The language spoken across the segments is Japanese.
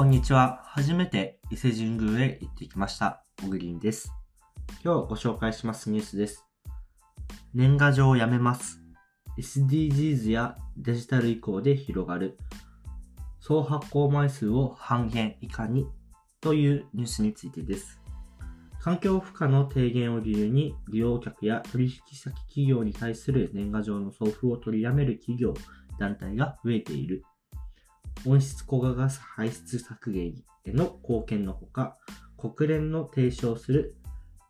こんにちは。初めて伊勢神宮へ行ってきました。小グリンです。今日ご紹介しますニュースです。年賀状をやめます。SDGs やデジタル移行で広がる。総発行枚数を半減以下にというニュースについてです。環境負荷の低減を理由に利用客や取引先企業に対する年賀状の送付を取りやめる企業、団体が増えている。温室効果ガス排出削減への貢献のほか、国連の提唱する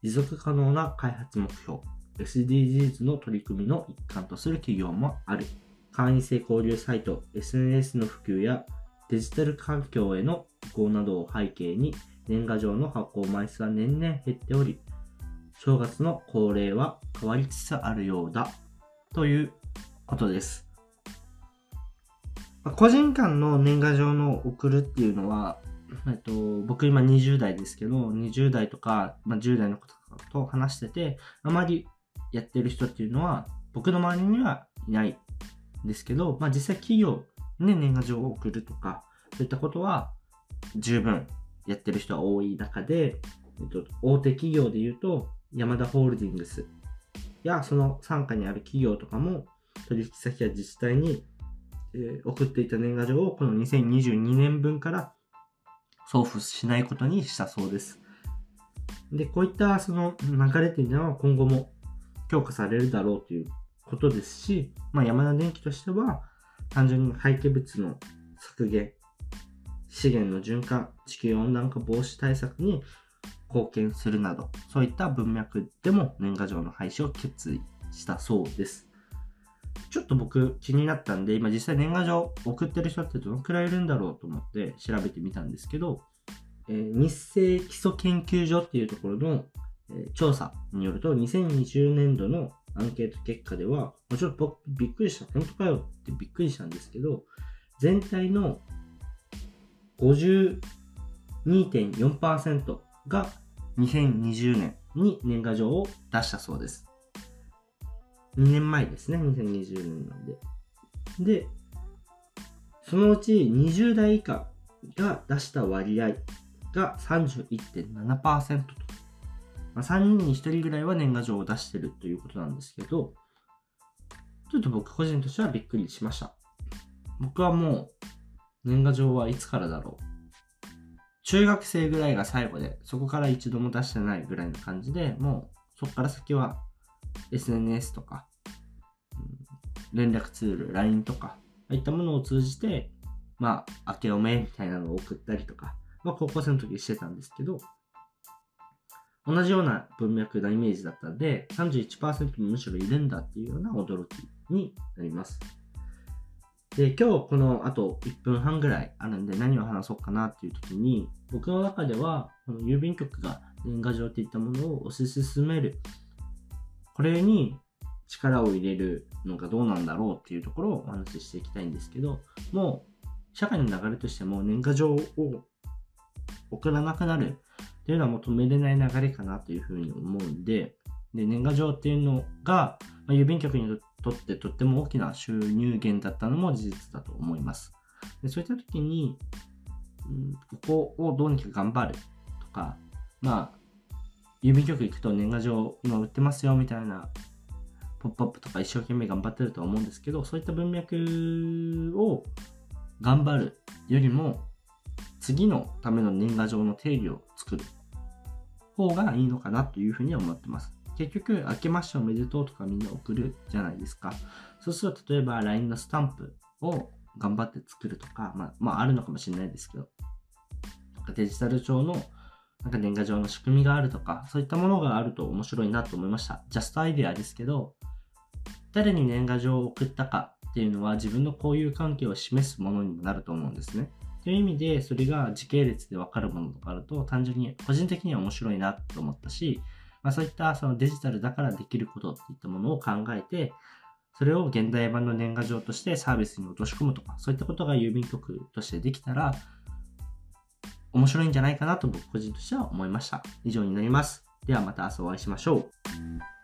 持続可能な開発目標 SDGs の取り組みの一環とする企業もある。会員制交流サイト SNS の普及やデジタル環境への移行などを背景に年賀状の発行枚数は年々減っており、正月の恒例は変わりつつあるようだということです。まあ個人間の年賀状の送るっていうのは、えっと、僕今20代ですけど、20代とか、まあ、10代の子とかと話してて、あまりやってる人っていうのは、僕の周りにはいないんですけど、まあ、実際企業に年賀状を送るとか、そういったことは十分やってる人は多い中で、えっと、大手企業で言うと、ヤマダホールディングスやその傘下にある企業とかも、取引先や自治体にえー送っていた年賀状をこの2022年分から送付しないことにしたそうです。で、こういったその流れっていうのは今後も強化されるだろうということですし、まあ、山田電機としては単純に廃棄物の削減、資源の循環、地球温暖化防止対策に貢献するなど、そういった文脈でも年賀状の廃止を決意したそうです。ちょっと僕気になったんで、今実際年賀状送ってる人ってどのくらいいるんだろうと思って調べてみたんですけど、えー日清基礎研究所っていうところの、えー調査によると、2020年度のアンケート結果では、もちょっと僕びっくりした、本当かよってびっくりしたんですけど、全体の52.4%が2020年に年賀状を出したそうです。2年前ですね、2020年なんで。で、そのうち20代以下が出した割合が31.7%と。まあ、3人に1人ぐらいは年賀状を出してるということなんですけど、ちょっと僕個人としてはびっくりしました。僕はもう年賀状はいつからだろう。中学生ぐらいが最後で、そこから一度も出してないぐらいの感じで、もうそこから先は SNS とか、連絡ツール、LINE とか、ああいったものを通じて、まあ、明けおめみたいなのを送ったりとか、まあ、高校生の時してたんですけど、同じような文脈なイメージだったんで、31%もむしろいるんだっていうような驚きになります。で、今日このあと1分半ぐらいあるんで何を話そうかなっていう時に、僕の中では、この郵便局が年賀状っていったものを推し進めるこれに力を入れるのがどうなんだろうっていうところをお話ししていきたいんですけど、もう社会の流れとしても年賀状を送らなくなるっていうのはもう止めれない流れかなというふうに思うんで、で年賀状っていうのが、まあ、郵便局にとってとっても大きな収入源だったのも事実だと思います。でそういった時に、うん、ここをどうにか頑張るとか、まあ、郵便局行くと年賀状今売ってますよみたいなポップアップとか一生懸命頑張ってるとは思うんですけど、そういった文脈を頑張るよりも、次のための年賀状の定義を作る方がいいのかなというふうには思ってます。結局、明けましておめでとうとかみんな送るじゃないですか。そうすると、例えば LINE のスタンプを頑張って作るとか、まあ、まあ、あるのかもしれないですけど、デジタル庁のなんか年賀状の仕組みがあるとか、そういったものがあると面白いなと思いました。ジャストアイデアですけど、誰に年賀状を送ったかっていうのは自分の交友関係を示すものにもなると思うんですね。という意味で、それが時系列で分かるものとかあると、単純に個人的には面白いなと思ったし、まあ、そういったそのデジタルだからできることっていったものを考えて、それを現代版の年賀状としてサービスに落とし込むとか、そういったことが郵便局としてできたら、面白いんじゃないかなと僕個人としては思いました。以上になります。ではまた明日お会いしましょう。